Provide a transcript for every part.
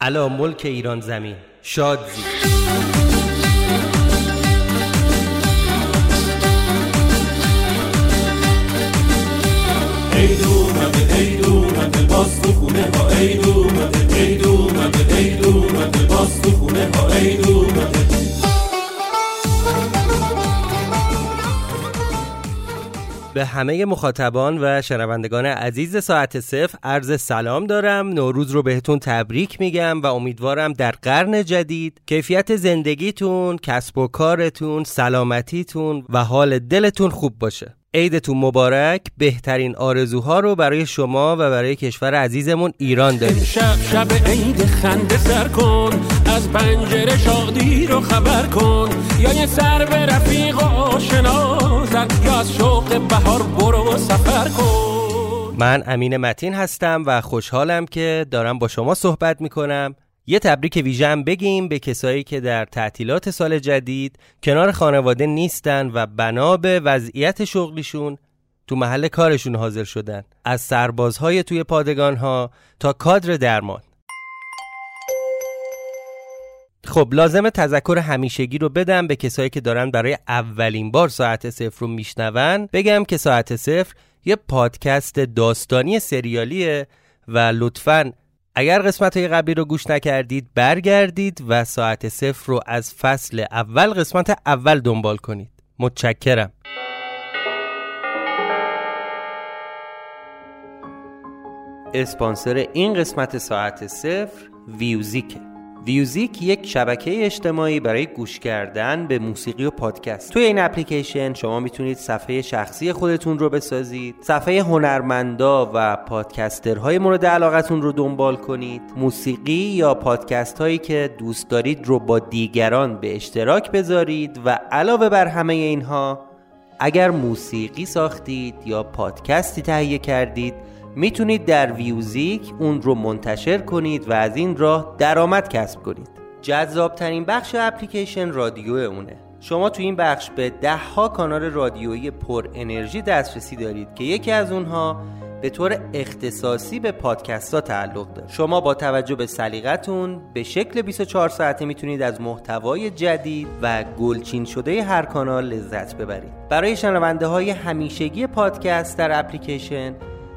علا ملک ایران زمین. شاد زی. عید اومده عید اومده باز تو خونه ها. عید اومده عید اومده عید اومده باز تو خونه ها. عید اومده به همه مخاطبان و شنوندگان عزیز ساعت صفر عرض سلام دارم. نوروز رو بهتون تبریک میگم و امیدوارم در قرن جدید کیفیت زندگیتون کسب و کارتون سلامتیتون و حال دلتون خوب باشه. عیدتون مبارک. بهترین آرزوها رو برای شما و برای کشور عزیزمون ایران داریم. شب شب عید خنده سر کن. از پنجره شادی رو خبر کن. یا یه سر به رفیق و آشنا زن. یا از شوق بهار برو سفر کن. من امین متین هستم و خوشحالم که دارم با شما صحبت می‌کنم. یه تبریک ویژم بگیم به کسایی که در تعطیلات سال جدید کنار خانواده نیستن و بنا به وضعیت شغلیشون تو محل کارشون حاضر شدن. از سربازهای توی پادگانها تا کادر درمان. خب لازم تذکر همیشگی رو بدم به کسایی که دارن برای اولین بار ساعت صفر رو میشنون. بگم که ساعت صفر یه پادکست داستانی سریالیه و لطفاً اگر قسمت های قبلی رو گوش نکردید برگردید و ساعت صفر رو از فصل اول قسمت اول دنبال کنید. متشکرم. اسپانسر این قسمت ساعت صفر ویوزیکه. ویوزیک یک شبکه اجتماعی برای گوش کردن به موسیقی و پادکست. توی این اپلیکیشن شما می‌تونید صفحه شخصی خودتون رو بسازید صفحه هنرمندا و پادکسترهای مورد علاقتون رو دنبال کنید موسیقی یا پادکست هایی که دوست دارید رو با دیگران به اشتراک بذارید و علاوه بر همه اینها اگر موسیقی ساختید یا پادکستی تهیه کردید می‌تونید در ویوزیک اون رو منتشر کنید و از این راه درآمد کسب کنید. جذابترین بخش اپلیکیشن رادیو اونه. شما تو این بخش به ده ها کانال رادیویی پر انرژی دسترسی دارید که یکی از اونها به طور اختصاصی به پادکست ها تعلق داره. شما با توجه به سلیقتون به شکل 24 ساعته می‌تونید از محتوای جدید و گلچین شده هر کانال لذت ببرید. برای شنونده های همیشگی پادکست در اپلیکیشن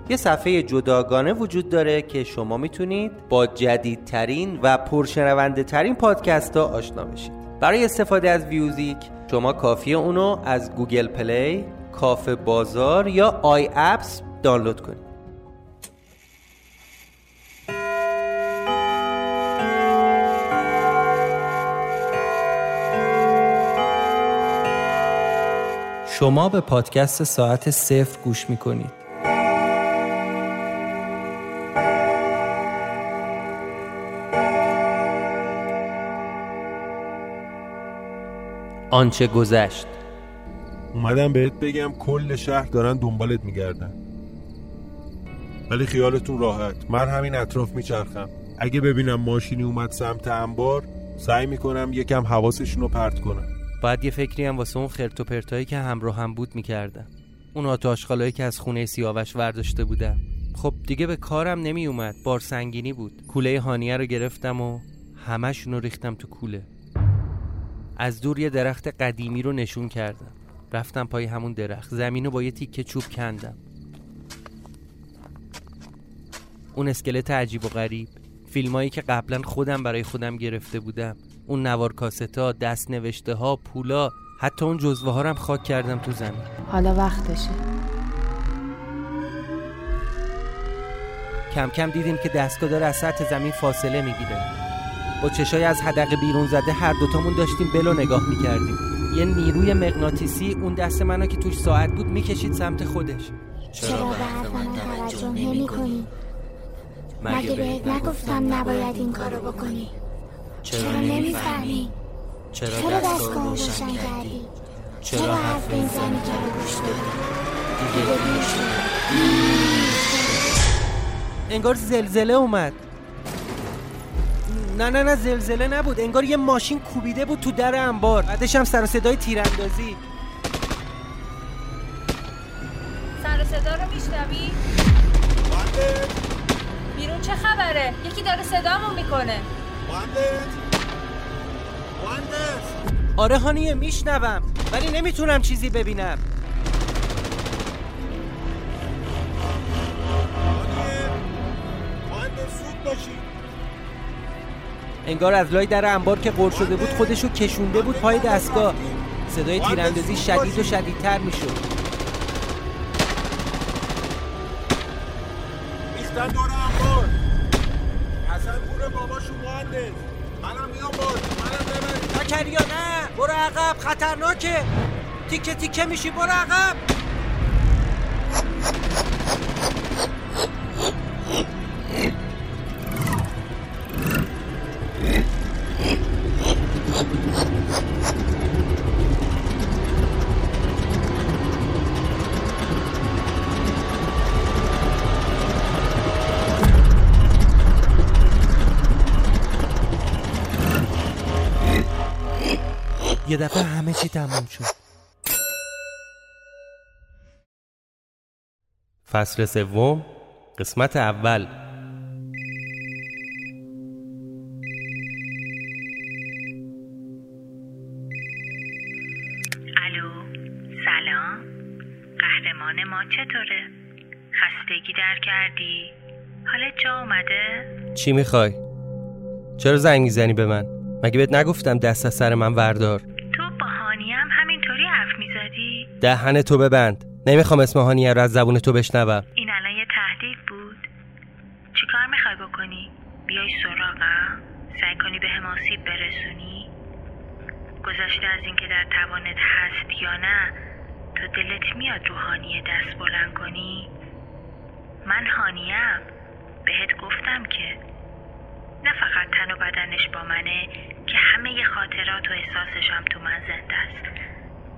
یه صفحه جداگانه وجود داره که شما می‌تونید با جدیدترین و پرشنونده ترین پادکست ها آشنا بشید. برای استفاده از ویوزیک شما کافیه اونو از گوگل پلی، کافه بازار یا آی اپس دانلود کنید. شما به پادکست ساعت صفر گوش می‌کنید. آنچه گذشت. اومدم بهت بگم کل شهر دارن دنبالت میگردن. ولی خیالتون راحت. من همین اطراف میچرخم. اگه ببینم ماشینی اومد سمت انبار سعی می‌کنم یکم حواسشون رو پرت کنم. باید یه فکری هم واسه اون خرت و پرتایی که همراه هم بود می‌کردم. اون آتاشخالایی که از خونه سیاوش ورداشته بودم. خب دیگه به کارم نمی اومد بار سنگینی بود. کوله هانیه رو گرفتم و همشون رو ریختم تو کوله. از دور یه درخت قدیمی رو نشون کردم. رفتم پای همون درخت. زمین رو با یه تیکه چوب کندم. اون اسکلت عجیب و غریب. فیلمایی که قبلا خودم برای خودم گرفته بودم. اون نوار کاستا دست نوشته ها پولا حتی اون جزوه ها هم خاک کردم تو زمین. حالا وقتشه. کم کم دیدیم که دستگاه داره از سطح زمین فاصله می‌گیره. با چشای از حدقه بیرون زده هر دوتامون داشتیم بلو نگاه می‌کردیم یه نیروی مغناطیسی اون دست منو که توش ساعت بود می‌کشید سمت خودش چرا به حرف من توجه نمی کنی؟ مگه بهت نگفتم نباید این کارو بکنی؟ چرا نمی‌فهمی؟ چرا چرا دستگاه روشن کردی؟ چرا حرف این زنی که رو گوش دادی؟ دیگه شد انگار زلزله اومد نه نه نه زلزله نبود. انگار یه ماشین کوبیده بود تو در انبار. بعدش هم سر و صدای تیراندازی. سر و صدا رو میشنوی؟ بیرون چه خبره؟ یکی داره صدامون می‌کنه. آره هانیه میشنوم ولی نمی‌تونم چیزی ببینم. انگار از لای در انبار که قرد شده بود خودشو کشونده بود پای دستگاه. صدای تیراندازی شدید و شدیدتر می‌شد. ریختن دور انبار. حسن پور باباشون مهندس. منم میام باز. منم ببرید زکریا نه. برو عقب. خطرناکه. تیکه تیکه میشی. برو عقب. یه دفعه همه چی تموم شد. فصل سوم قسمت اول. الو سلام. قهرمان ما چطوره؟ خستگی در کردی؟ حالت جا اومده؟ چی می‌خوای؟ چرا زنگ می‌زنی به من؟ مگه بهت نگفتم دست از سر من وردار؟ دهن تو ببند. نمی‌خوام اسم هانیه رو از زبون تو بشنوم. این الان یه تهدید بود. چیکار می‌خوای بکنی؟ بیای سراغم. سعی کنی به هم آسیب برسونی. گذشته از اینکه در توانت هست یا نه تو دلت میاد رو هانیه دست بلند کنی؟ من هانیم. بهت گفتم که نه فقط تن و بدنش با منه که همه خاطرات و احساسش هم تو من زنده است.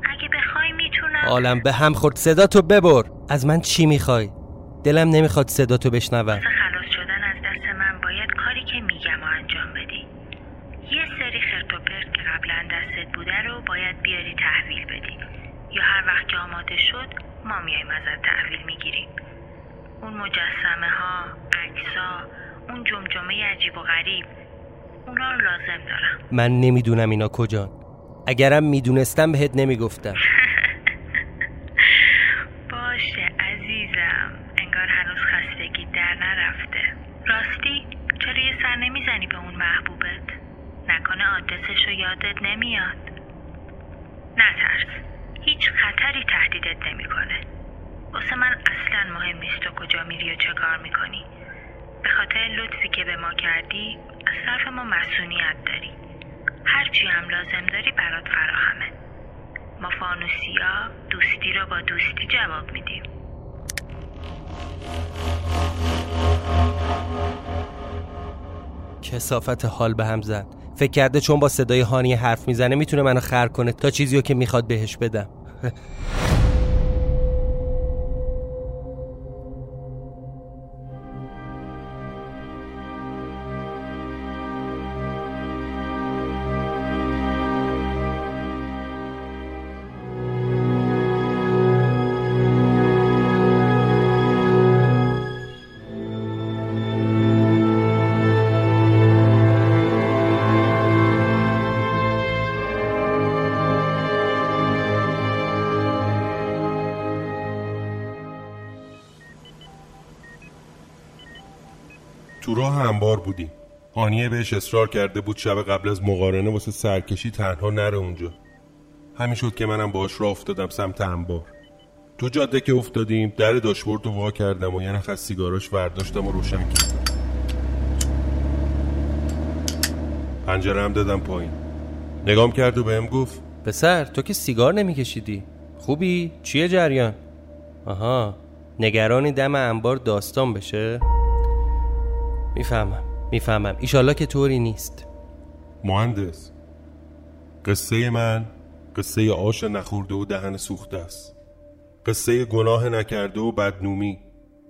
اگه بخوای می‌تونم. عالم به هم خورد. صدا تو ببر. از من چی می‌خوای؟ دلم نمی‌خواد صدا تو بشنوم خلاص شدن از دست من باید کاری که میگم و انجام بدی. یه سری خرت و پرت که قبلا دستت بوده رو باید بیاری تحویل بدی. یا هر وقت که آماده شد ما میایم ازت تحویل می‌گیریم. اون مجسمه ها عکسا اون جمجمه عجیب و غریب اونا رو لازم دارم. من نمی‌دونم اینا کجان. اگرم می‌دونستم بهت نمی‌گفتم. کسافت حال به هم زد. فکر کرده چون با صدای هانی حرف می‌زنه می‌تونه منو خر کنه تا چیزی رو که می‌خواد بهش بدم. راه انبار بودیم هانیه بهش اصرار کرده بود شب قبل از مقارنه واسه سرکشی تنها نره اونجا همین شد که منم باش راه افتادم سمت انبار تو جاده که افتادیم در داشبورد رو وا کردم و یه نخ از سیگاراش برداشتم و روشن کردم پنجره هم دادم پایین نگام کرد و بهم گفت پسر تو که سیگار نمیکشیدی خوبی؟ چیه جریان؟ آها نگرانی دم انبار داستان بشه؟ می‌فهمم می‌فهمم. ایشالله که طوری نیست. مهندس قصه من قصه آش نخورده و دهن سوخته است. قصه گناه نکرده و بدنومی.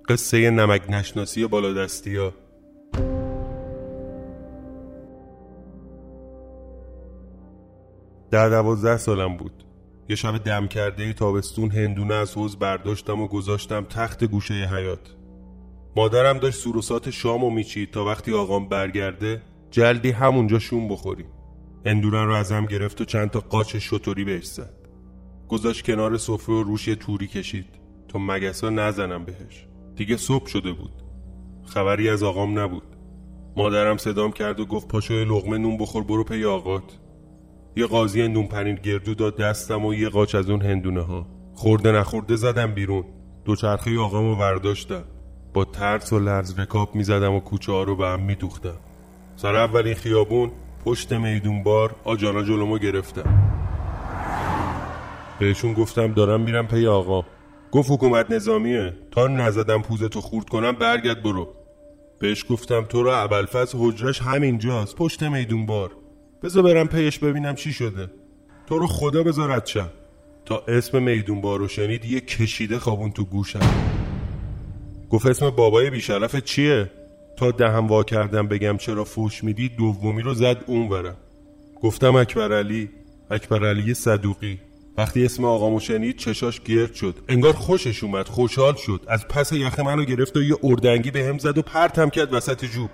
قصه نمک نشناسی بالادستی ها. در دوازده سالم بود. یه شب دم کرده تابستون هندونه از حوز برداشتم و گذاشتم تخت گوشه حیات مادرم داشت سوروسات شام و میچید تا وقتی آقام برگرده جلدی همونجا شوم بخوریم. اندورن رو ازم گرفت و چند تا قاچ شطوری بهش زد. گذاشت کنار سفره و روش توری کشید تا مگسا نزنم بهش. دیگه صبح شده بود. خبری از آقام نبود. مادرم صدام کرد و گفت پاشو لقمه نون بخور برو پی آقات. یه قاضی نون پنیر گردو داد دستم و یه قاچ از اون هندونه ها خورده نخورده زدم بیرون. دوچرخه آقامو برداشتم با ترس و لرز رکاب می‌زدم و کوچه ها رو به هم میدوختم. سر اولین خیابون پشت میدون باز آجانا جلومو گرفتم. بهشون گفتم دارم میرم پی آقا. گفت حکومت نظامیه. تا نزدم پوزتو خرد کنم برگرد برو. بهش گفتم تو را ابلفز حجرش همینجاست پشت میدون بار بذار برم پیش ببینم چی شده. تو رو خدا بذارد شم. تا اسم میدون بارو شنید یه کشیده خوابون تو گوشم. گفت اسم بابای بیشرف چیه؟ تا دهم وا کردم بگم چرا فوش میدی دومی رو زد اون برم گفتم اکبر علی اکبر علی صدوقی. وقتی اسم آقامو شنید چشاش گرد شد. انگار خوشش اومد خوشحال شد. از پس یخ منو گرفت و یه اردنگی به هم زد و پرتم کرد وسط جوب.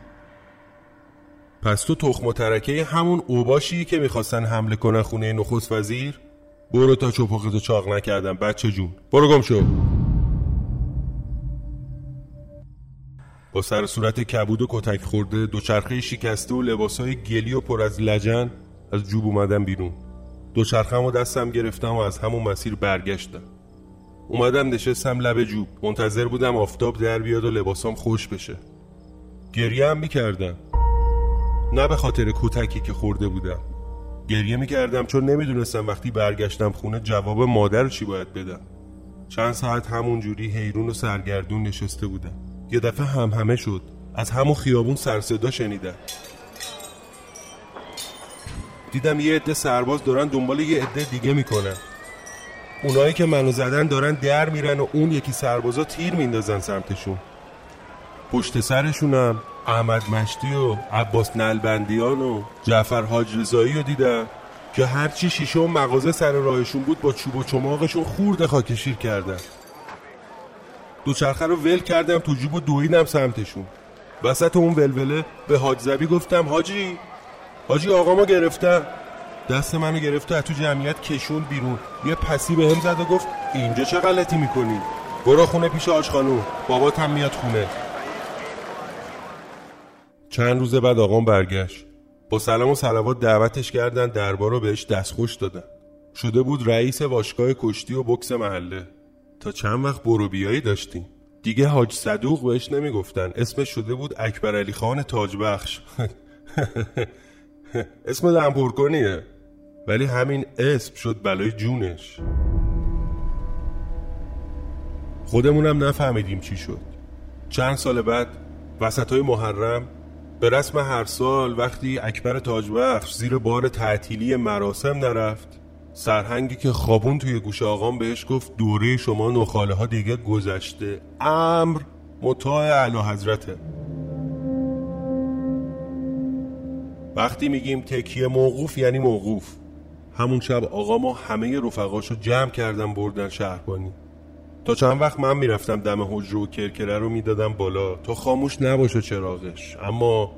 پس تو تخم و ترکه همون اوباشی که می‌خواستن حمله کنن خونه نخست وزیر؟ برو تا چپاقتو چاق نکردم بچه جون. برو گم شو. با سر صورت کبود و کتک خورده دوچرخه شکسته و لباسای گلی و پر از لجن از جوب اومدم بیرون. دوچرخم و دستم گرفتم و از همون مسیر برگشتم. اومدم نشستم لب جوب. منتظر بودم آفتاب در بیاد و لباسام خوش بشه. گریه هم می‌کردم. نه به خاطر کتکی که خورده بودم. گریه می‌کردم چون نمی‌دونستم وقتی برگشتم خونه جواب مادر چی باید بدم. چند ساعت همون جوری حیرون و سرگردون نشسته بودم. یه دفعه هم همه شد. از همون خیابون سرصدا شنیدم دیدم یه عده سرباز دارن دنبال یه عده دیگه می‌کنن. اونایی که منو زدن دارن در میرن و اون یکی سربازا تیر میندازن سمتشون. پشت سرشونم احمد مشتی و عباس نلبندیان و جعفر حاج رضایی رو دیدم که هرچی شیشه و مغازه سر راهشون بود با چوب و چماقشون خورده خاکشیر کردن. دوچرخه رو ول کردم تو جوب و دویدم سمتشون. وسط اون ولوله به حاج زبی گفتم حاجی حاجی آقامو گرفتم دست منو گرفت و تو جمعیت کشون بیرون. یه پسی به هم زد و گفت اینجا چه غلطی می‌کنی؟ برو خونه پیش آج خانو بابات هم میاد خونه. چند روز بعد آقام برگشت. با سلام و سلوات دعوتش کردن دربار رو بهش دستخوش دادن. شده بود رئیس باشگاه کشتی و بکس محله. تا چند وقت برو بیایی داشتیم. دیگه حاج صدوق بهش نمی‌گفتن. اسمش شده بود اکبر علی خان تاجبخش. اسم دنپورکنیه ولی همین اسم شد بلای جونش. خودمونم نفهمیدیم چی شد. چند سال بعد وسط های محرم به رسم هر سال وقتی اکبر تاجبخش زیر بار تعطیلی مراسم نرفت سرهنگی که خوابون توی گوش آقام بهش گفت دوره شما نخاله ها دیگه گذشته. امر مطاع اعلی حضرته وقتی میگیم تکیه موقوف یعنی موقوف. همون شب آقا ما همه رفقاشو جمع کردم بردن شهربانی. تا چند وقت من می‌رفتم دم حجره و کرکره رو می‌دادم بالا. تا خاموش نباشه چراغش. اما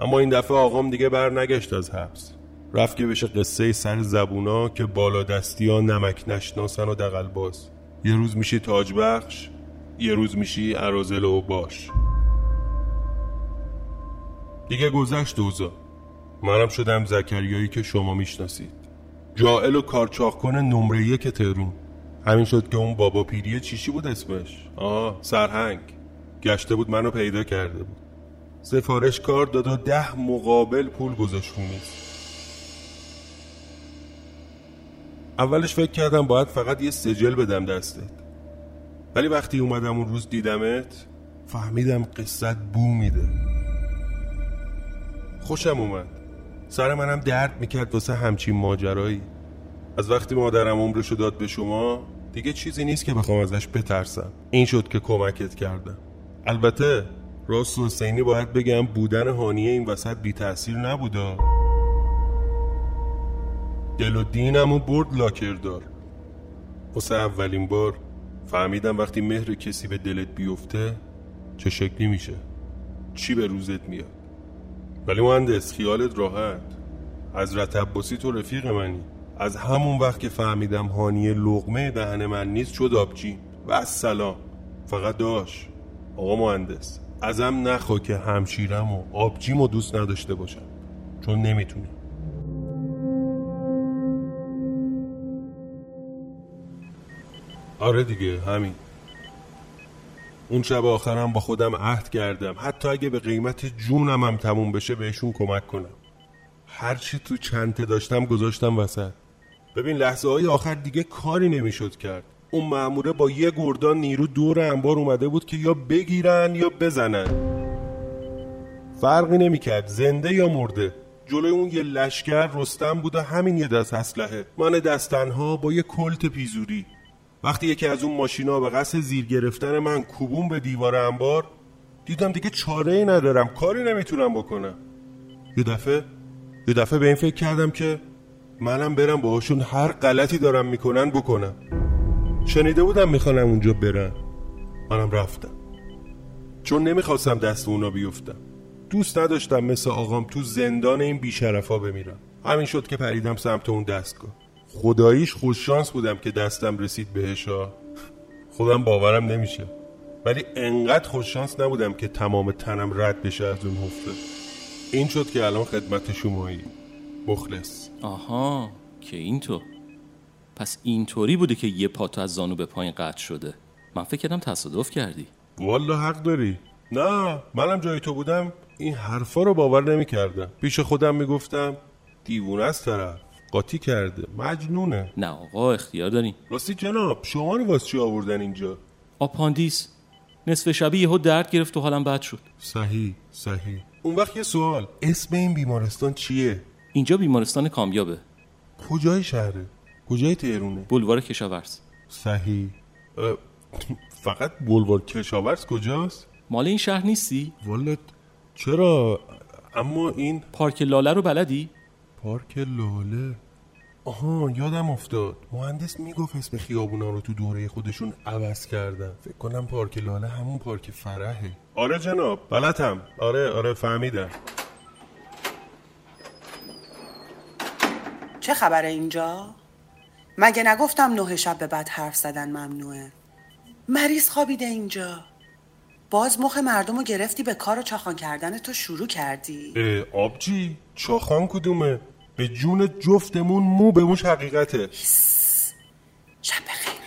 اما این دفعه آقام دیگه بر نگشت از حبس. رفت که بشه قصه سر زبونا که بالا دستی ها نمک نشناسن و دقل باز. یه روز میشی تاج بخش یه روز میشی ارازل و باش. دیگه گذشت دوزا منم شدم زکریایی که شما می‌شناسید. جائل و کارچاخ کنه نمره یک ترون همین شد که اون بابا پیری چیشی بود اسمش؟ آه سرهنگ. گشته بود منو پیدا کرده بود. سفارش کار داد و ده مقابل پول گذاشت اولش فکر کردم باید فقط یه سجل بدم دستت ولی وقتی اومدم اون روز دیدمت فهمیدم قصت بو میده. خوشم اومد. سر منم درد می‌کرد واسه همچین ماجرایی. از وقتی مادرم عمرشو داد به شما دیگه چیزی نیست که بخوام ازش بترسم. این شد که کمکت کردم. البته راست حسینی باید بگم بودن هانیه این وسط بی تاثیر نبوده. دل و دینمو برد لاکردار. واسه اولین بار فهمیدم وقتی مهر کسی به دلت بیفته چه شکلی میشه؟ چی به روزت میاد؟ ولی مهندس خیالت راحت. از رتباسی تو رفیق منی. از همون وقت که فهمیدم هانیه لغمه دهن من نیست شد آبجی. و سلام فقط داش. آقا مهندس ازم نخوا که همشیرم و آبجیم و دوست نداشته باشم. چون نمی‌تونی. آره دیگه همین. اون شب آخرم با خودم عهد کردم. حتی اگه به قیمت جونم هم تموم بشه بهشون کمک کنم. هرچی تو چنته داشتم گذاشتم وسط. ببین لحظه های آخر دیگه کاری نمی‌شد کرد. اون معموره با یه گردان نیرو دور انبار اومده بود که یا بگیرن یا بزنن. فرقی نمی‌کرد زنده یا مرده. جلوی اون یه لشکر رستم بود و همین یه دست اسلحه. من دستنها با یه کلت پیزوری. وقتی یکی از اون ماشینا به قصد زیر گرفتن من کوبون به دیوار انبار دیدم دیگه چاره ای ندارم کاری نمی‌تونم بکنم. یه دفعه یه دفعه به این فکر کردم که منم برم باهاشون هر غلطی دارم می‌کنن بکنم. شنیده بودم می‌خوانم اونجا برن. منم رفتم. چون نمی‌خواستم دست اونا بیفتم. دوست نداشتم مثل آقام تو زندان این بیشرفا بمیرم. همین شد که پریدم سمت اون دستگاه. خداییش خوششانس بودم که دستم رسید بهشا خودم باورم نمیشه. ولی انقدر خوششانس نبودم که تمام تنم رد بشه از اون حفره این شد که الان خدمت شمایی. مخلص. آها که اینطور. پس اینطوری بوده که یه پاتو از زانو به پایین قطع شده. من فکر کردم تصادف کردی. والا حق داری. نه منم جای تو بودم. این حرفا رو باور نمی کردم پیش خودم می‌گفتم دیوونه است طرف. قاطی کرده. مجنونه. نه آقا اختیار دارین. راستی جناب شما رو واسه چی آوردن اینجا؟ آپاندیس. نصف شبی یهو درد گرفت و حالم بد شد. صحیح صحیح. اون وقت یه سوال. اسم این بیمارستان چیه؟ اینجا بیمارستان کامیابه. کجای شهره؟ کجای تهرونه؟ بلوار کشاورز. صحیح. فقط بلوار کشاورز کجاست؟ مال این شهر نیستی؟ والا چرا؟ اما این پارک لاله رو بلدی؟ پارک لاله. آها یادم افتاد. مهندس می‌گفت اسم خیابونا رو تو دوره خودشون عوض کردن. فکر کنم پارک لاله همون پارک فرحه. آره جناب بلدم آره آره فهمیدم. چه خبره اینجا؟ مگه نگفتم نه شب به بعد حرف زدن ممنوعه؟ مریض خوابیده اینجا. باز مخ مردم رو گرفتی به کار و چاخان کردن تو شروع کردی. اه، آبجی چاخان کدومه؟ به جون جفتمون مو به موش حقیقته شب بخیر.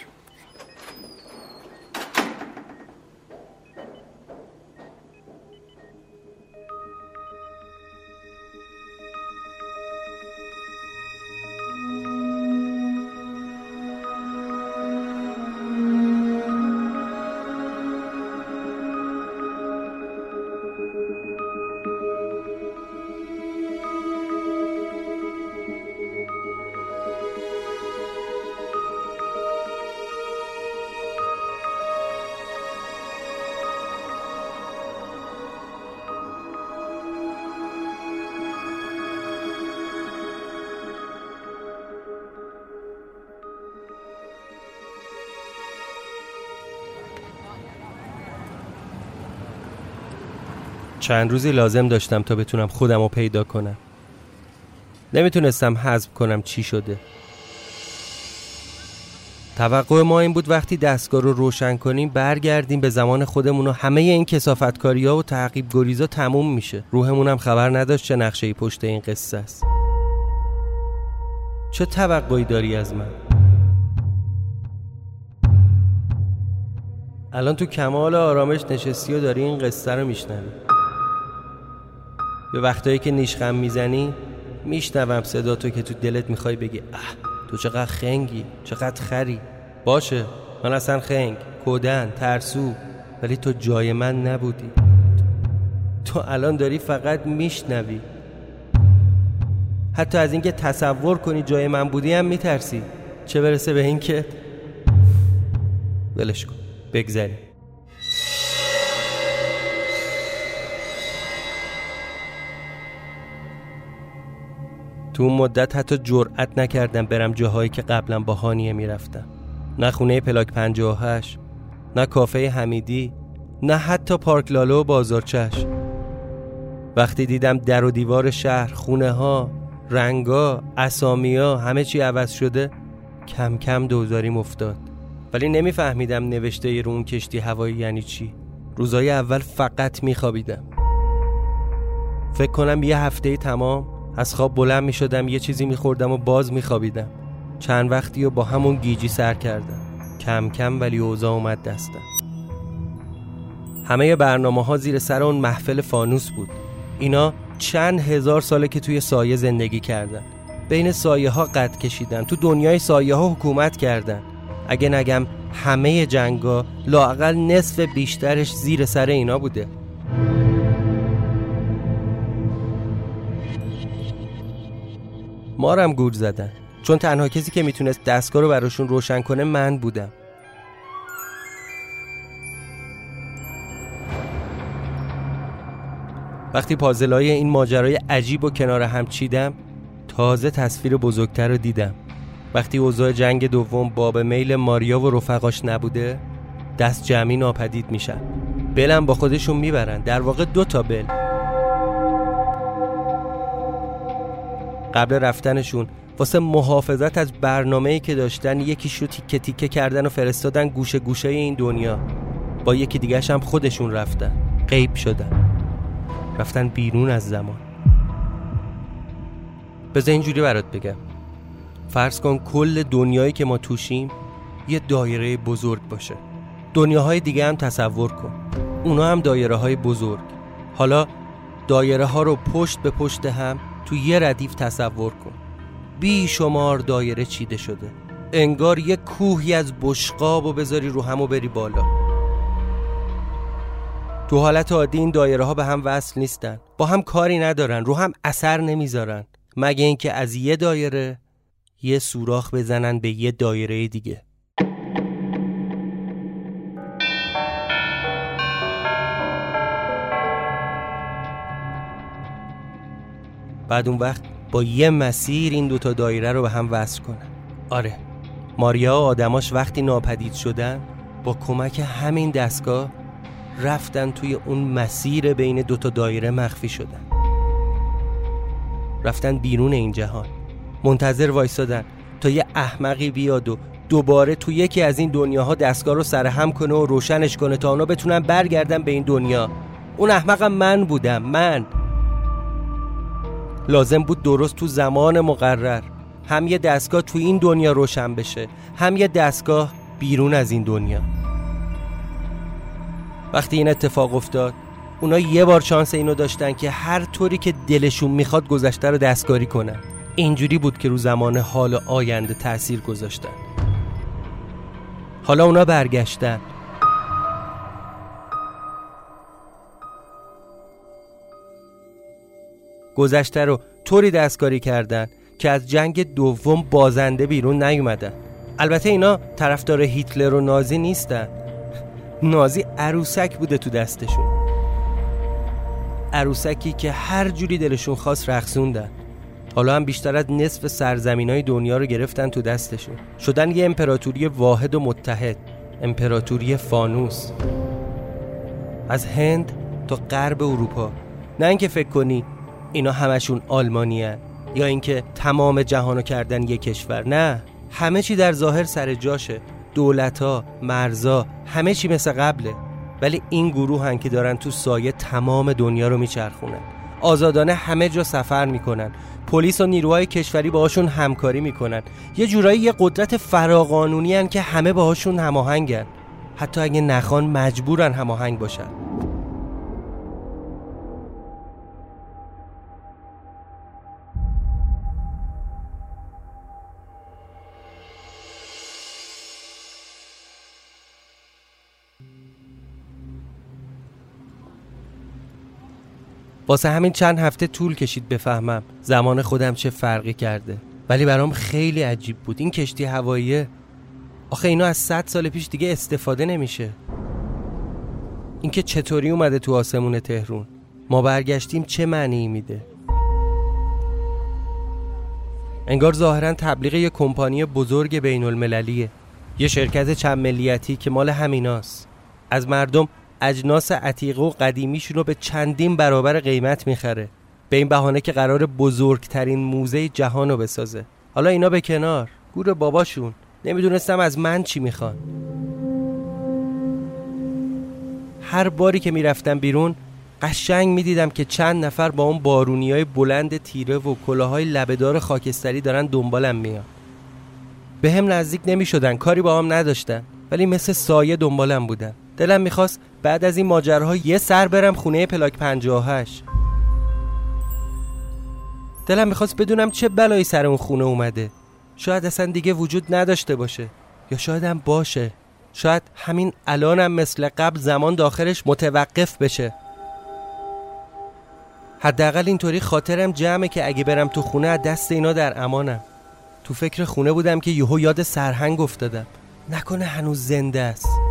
چند روزی لازم داشتم تا بتونم خودم رو پیدا کنم. نمی‌تونستم حذف کنم چی شده. توقع ما این بود وقتی دستگاه رو روشن کنیم برگردیم به زمان خودمون و همه این کسافتکاری ها و تعقیب گریزا تموم میشه. روحمون هم خبر نداشت چه نقشه ای پشت این قصه است. چه توقعی داری از من؟ الان تو کمال آرامش نشستی و داری این قصه رو میشنوی. به وقتایی که نیشخم می‌زنی میشنوم صدا تو که تو دلت می‌خوای بگی اه تو چقدر خنگی چقدر خری. باشه من اصلا خنگ کودن ترسو ولی تو جای من نبودی. تو الان داری فقط میشنوی. حتی از اینکه تصور کنی جای من بودی هم میترسی. چه برسه به اینکه؟ ولش کن بگذری تو اون مدت حتی جرأت نکردم برم جاهایی که قبلا با هانیه می‌رفتم. نه خونه پلاک 58 نه کافه حمیدی نه حتی پارک لالو و بازارچش وقتی دیدم در و دیوار شهر خونه ها رنگا اسامیا همه چی عوض شده کم کم دوزاریم افتاد. ولی نمیفهمیدم نوشته رو اون کشتی هوایی یعنی چی. روزای اول فقط میخوابیدم. فکر کنم یه هفته تمام از خواب بلند می شدم یه چیزی می خوردم و باز می خوابیدم چند وقتی و با همون گیجی سر کردم. کم کم ولی اوضاع اومد دستم. همه برنامه ها زیر سر اون محفل فانوس بود. اینا چند هزار ساله که توی سایه زندگی کردن. بین سایه ها قد کشیدن. تو دنیای سایه ها حکومت کردن. اگه نگم همه جنگا لاقل نصف بیشترش زیر سر اینا بوده. مارم گول زدن. چون تنها کسی که می‌تونست دستگاه رو براشون روشن کنه من بودم. وقتی پازلای این ماجرای عجیب و کنار هم چیدم تازه تصویر بزرگتر رو دیدم. وقتی اوضاع جنگ دوم باب میل ماریا و رفقاش نبوده دست جمعی ناپدید میشن. بلم با خودشون می‌برن. در واقع دو تا بل. قبل رفتنشون واسه محافظت از برنامه‌ای که داشتن یکیشو تیکه تیکه کردن و فرستادن گوشه گوشه این دنیا. با یکی دیگه هم خودشون رفتن. غیب شدن. رفتن بیرون از زمان. بذار اینجوری برات بگم. فرض کن کل دنیایی که ما توشیم یه دایره بزرگ باشه. دنیاهای دیگه هم تصور کن. اونا هم دایره های بزرگ. حالا دایره ها رو پشت به پشت هم تو یه ردیف تصور کن. بی شمار دایره چیده شده. انگار یه کوهی از بشقاب و بذاری رو هم و بری بالا. تو حالت عادی این دایره ها به هم وصل نیستن. با هم کاری ندارن. رو هم اثر نمی‌ذارن. مگه اینکه از یه دایره یه سوراخ بزنن به یه دایره دیگه. بعد اون وقت با یه مسیر این دوتا دایره رو به هم وصل کنن. آره. ماریا و آدماش وقتی ناپدید شدن با کمک همین دستگاه رفتن توی اون مسیر بین دوتا دایره مخفی شدن. رفتن بیرون این جهان. منتظر وایستادن تا یه احمقی بیاد و دوباره تو یکی از این دنیاها دستگاه رو سرهم کنه و روشنش کنه تا اونا بتونن برگردن به این دنیا. اون احمقم من بودم من. لازم بود درست تو زمان مقرر. هم یه دستگاه تو این دنیا روشن بشه هم یه دستگاه بیرون از این دنیا. وقتی این اتفاق افتاد اونا یه بار چانس اینو داشتن که هر طوری که دلشون می‌خواد گذشته رو دستکاری کنن. اینجوری بود که رو زمان حال آینده تاثیر گذاشتن. حالا اونا برگشتن. گذشته رو طوری دستکاری کردن که از جنگ دوم بازنده بیرون نیومدن. البته اینا طرفدار هیتلر و نازی نیستن. نازی عروسک بوده تو دستشون. عروسکی که هر جوری دلشون خواست رقصوندن. حالا هم بیشتر از نصف سرزمین های دنیا رو گرفتن تو دستشون. شدن یه امپراتوری واحد و متحد امپراتوری فانوس. از هند تا غرب اروپا. نه اینکه فکر کنی اینا همشون آلمانی یا اینکه تمام جهانو کردن یک کشور. نه همه چی در ظاهر سر جاشه. دولت ها مرزا همه چی مثل قبله. ولی این گروه هن که دارن تو سایه تمام دنیا رو میچرخونن. آزادانه همه جا سفر می‌کنن. پلیس و نیروهای کشوری باهاشون همکاری می‌کنن. یه جورایی یه قدرت فراقانونی هن که همه باهاشون هماهنگن. حتی اگه نخوان مجبورن هماهنگ باشن. واسه همین چند هفته طول کشید بفهمم زمان خودم چه فرقی کرده. ولی برام خیلی عجیب بود. این کشتی هواییه آخه اینا از صد سال پیش دیگه استفاده نمیشه. اینکه چطوری اومده تو آسمون تهرون ما برگشتیم چه معنی میده؟ انگار ظاهرا تبلیغ یه کمپانی بزرگ بین المللیه یه شرکت چند ملیتی که مال همیناست. از مردم اجناس عتیقه و قدیمیشون رو به چندین برابر قیمت می‌خره. به این بهانه که قرار بزرگترین موزه جهان رو بسازه. حالا اینا به کنار. گور باباشون. نمی‌دونستم از من چی می‌خوان. هر باری که می‌رفتم بیرون قشنگ می‌دیدم که چند نفر با اون بارونی های بلند تیره و کلاهای لبهدار خاکستری دارن دنبالم میان. به هم نزدیک نمی شدن کاری با هم نداشتن. ولی مثل سایه دنبالم بودن. دلم می‌خواست بعد از این ماجرها یه سر برم خونه پلاک 58 دلم می‌خواست بدونم چه بلایی سر اون خونه اومده. شاید اصلا دیگه وجود نداشته باشه. یا شاید هم باشه. شاید همین الانم مثل قبل زمان داخلش متوقف بشه. حداقل اینطوری خاطرم جمعه که اگه برم تو خونه از دست اینا در امانم. تو فکر خونه بودم که یهو یاد سرهنگ افتادم. نکنه هنوز زنده است.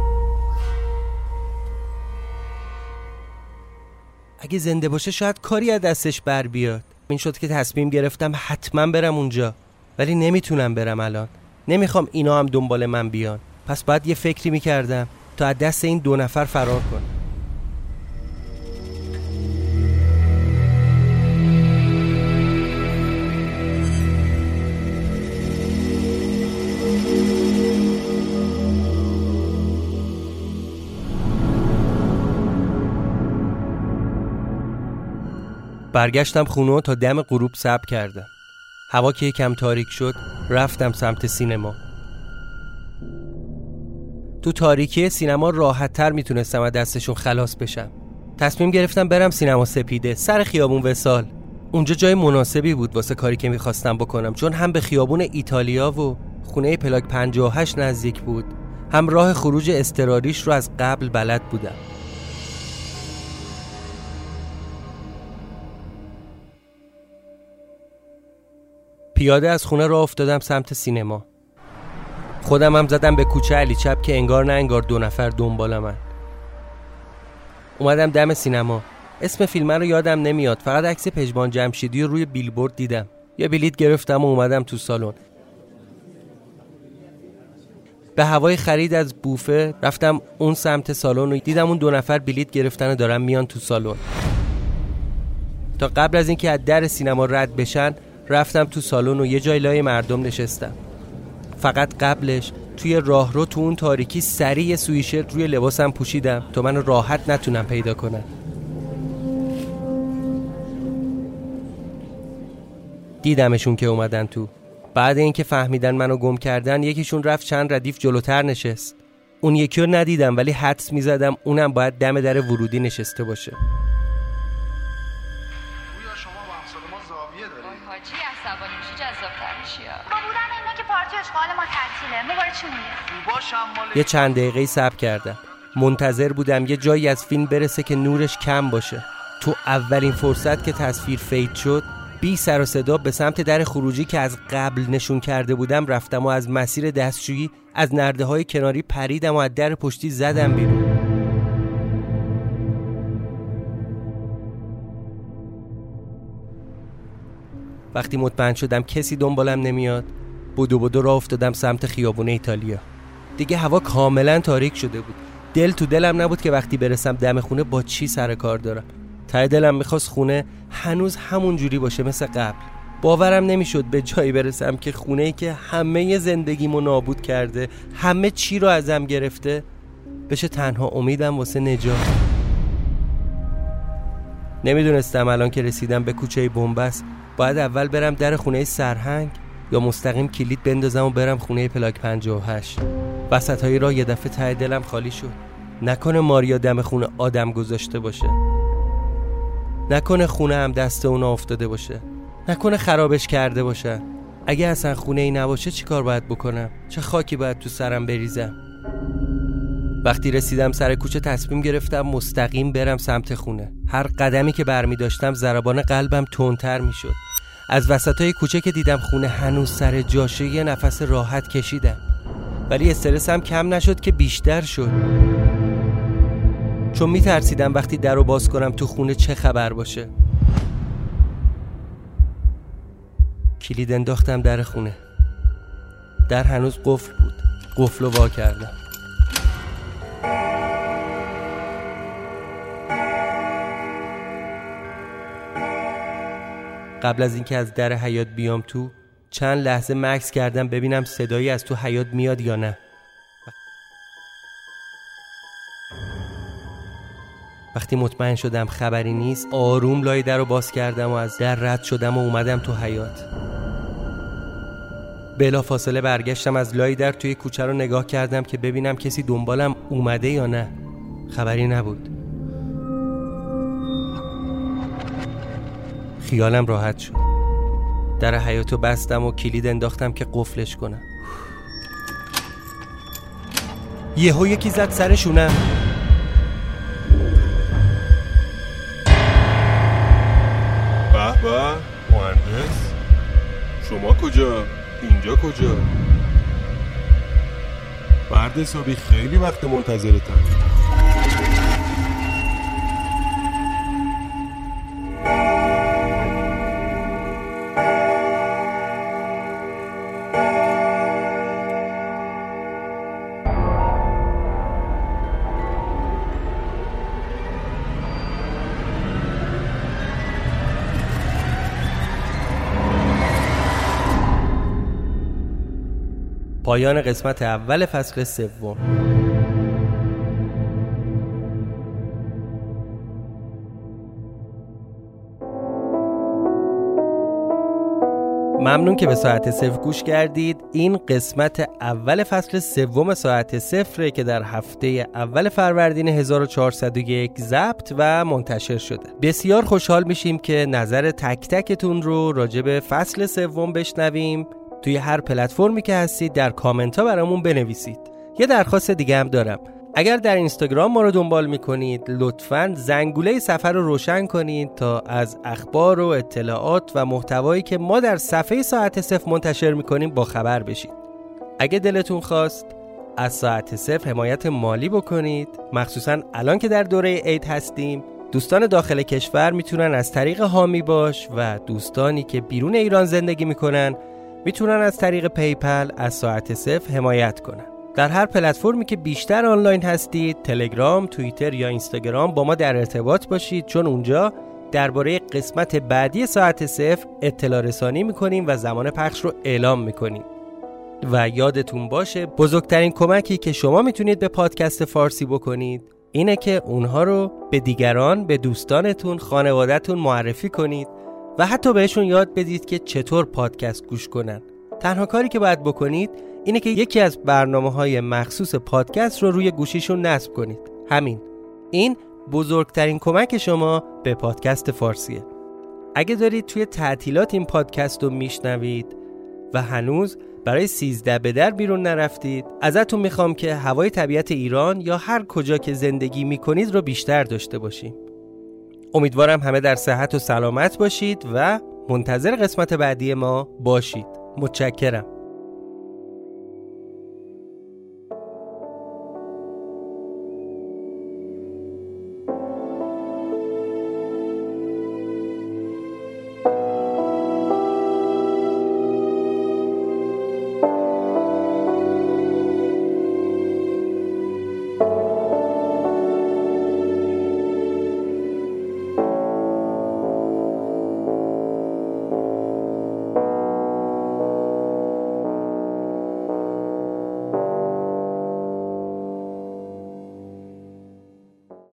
اگه زنده باشه شاید کاری از دستش بر بیاد. این شد که تصمیم گرفتم حتما برم اونجا. ولی نمی‌تونم برم الان. نمی‌خوام اینا هم دنبال من بیان. پس باید یه فکری می‌کردم تا از دست این دو نفر فرار کنم. برگشتم خونه تا دم غروب صبر کردم. هوا که یکم تاریک شد رفتم سمت سینما. تو تاریکی سینما راحت تر می‌تونستم از دستشون خلاص بشم. تصمیم گرفتم برم سینما سپیده سر خیابون وسال اونجا جای مناسبی بود واسه کاری که می‌خواستم بکنم چون هم به خیابون ایتالیا و خونه پلاک 58 نزدیک بود هم راه خروج استراریش رو از قبل بلد بودم. پیاده از خونه را افتادم سمت سینما. خودم هم زدم به کوچه علی چپ که انگار نه انگار دو نفر دنبال من. اومدم دم سینما. اسم فیلم رو یادم نمیاد. فقط عکس پژمان جمشیدی رو روی بیلبورد دیدم. یه بلیت گرفتم و اومدم تو سالن. به هوای خرید از بوفه رفتم اون سمت سالن و دیدم اون دو نفر بلیت گرفتن و دارن میان تو سالن. تا قبل از اینکه از در سینما رد بشن رفتم تو سالن و یه جای لای مردم نشستم. فقط قبلش توی راهرو تو اون تاریکی سریع سویشرت روی لباسم پوشیدم تا من راحت نتونم پیدا کنم. دیدمشون که اومدن تو. بعد اینکه فهمیدن منو گم کردن یکیشون رفت چند ردیف جلوتر نشست. اون یکی رو ندیدم ولی حدس می‌زدم اونم باید دم در ورودی نشسته باشه. یه چند دقیقه صبر کردم. منتظر بودم یه جایی از فیلم برسه که نورش کم باشه. تو اولین فرصت که تصویر فید شد بی سر و صدا به سمت در خروجی که از قبل نشون کرده بودم رفتم و از مسیر دستشویی از نرده های کناری پریدم و از در پشتی زدم بیرون. وقتی مطمئن شدم کسی دنبالم نمیاد بودو بودو را افتادم سمت خیابون ایتالیا. دیگه هوا کاملا تاریک شده بود. دل تو دلم نبود که وقتی برسم دم خونه با چی سر کار دارم. ته دلم می‌خواست خونه هنوز همون جوری باشه مثل قبل. باورم نمی‌شد به جایی برسم که خونه ای که همه زندگیمو نابود کرده همه چی رو ازم گرفته بشه تنها امیدم واسه نجات. نمی‌دونستم الان که رسیدم به کوچه بنبست. باید اول برم در خونه سرهنگ. یا مستقیم کلید بندازم و برم خونه پلاک 58 وسط های راه یه دفعه ته دلم خالی شد. نکنه ماریا دم خونه آدم گذاشته باشه. نکنه خونه هم دست اونا افتاده باشه. نکنه خرابش کرده باشه. اگه اصلا خونه ای نباشه چی کار باید بکنم؟ چه خاکی باید تو سرم بریزم؟ وقتی رسیدم سر کوچه تصمیم گرفتم مستقیم برم سمت خونه. هر قدمی که برمی داشتم ضربان قلبم تندتر می شد از وسط های کوچه که دیدم خونه هنوز سر جاشه یه نفس راحت کشیدم. ولی استرسم کم نشد که بیشتر شد. چون میترسیدم وقتی در رو باز کنم تو خونه چه خبر باشه. کلید انداختم در خونه. در هنوز قفل بود. قفل رو وا کردم. قبل از اینکه از در حیات بیام تو چند لحظه مکس کردم ببینم صدایی از تو حیات میاد یا نه. وقتی مطمئن شدم خبری نیست آروم لای در رو باز کردم و از در رد شدم و اومدم تو حیات بلا فاصله برگشتم از لای در توی کوچه رو نگاه کردم که ببینم کسی دنبالم اومده یا نه. خبری نبود. خیالم راحت شد. در حیاتو بستم و کلید انداختم که قفلش کنم. یهو یکی زد سرشونم به به مهندس. شما کجا؟ اینجا کجا؟ مرد حسابی خیلی وقت منتظرتم. پایان قسمت اول فصل سوم. ممنون که به ساعت صفر گوش کردید. این قسمت اول فصل سوم ساعت صفره که در هفته اول فروردین 1401 ضبط و منتشر شده. بسیار خوشحال میشیم که نظر تک تکتون رو راجع به فصل سوم بشنویم. توی هر پلتفرمی که هستید در کامنت ها برامون بنویسید. یه درخواست دیگه هم دارم. اگر در اینستاگرام ما رو دنبال می‌کنید لطفا زنگوله سفر رو روشن کنید تا از اخبار و اطلاعات و محتوایی که ما در صفحه ساعت صفر منتشر می‌کنیم با خبر بشید. اگه دلتون خواست از ساعت صفر حمایت مالی بکنید مخصوصا الان که در دوره عید هستیم دوستان داخل کشور می‌تونن از طریق هامی باش و دوستانی که بیرون ایران زندگی می‌کنن می‌تونن از طریق PayPal از ساعت صفر حمایت کنن. در هر پلتفرمی که بیشتر آنلاین هستید تلگرام، توییتر یا اینستاگرام با ما در ارتباط باشید چون اونجا درباره قسمت بعدی ساعت صفر اطلاع رسانی می‌کنیم و زمان پخش رو اعلام می‌کنیم. و یادتون باشه بزرگترین کمکی که شما می‌تونید به پادکست فارسی بکنید اینه که اونها رو به دیگران به دوستانتون خانوادهتون معرفی کنید. و حتی بهشون یاد بدید که چطور پادکست گوش کنن. تنها کاری که باید بکنید اینه که یکی از برنامه های مخصوص پادکست رو روی گوشیشون نصب کنید. همین. این بزرگترین کمک شما به پادکست فارسیه. اگه دارید توی تعطیلات این پادکست رو میشنوید و هنوز برای سیزده به در بیرون نرفتید ازتون می‌خوام که هوای طبیعت ایران یا هر کجا که زندگی می‌کنید رو بیشتر داشته باشیم. امیدوارم همه در صحت و سلامت باشید و منتظر قسمت بعدی ما باشید. متشکرم.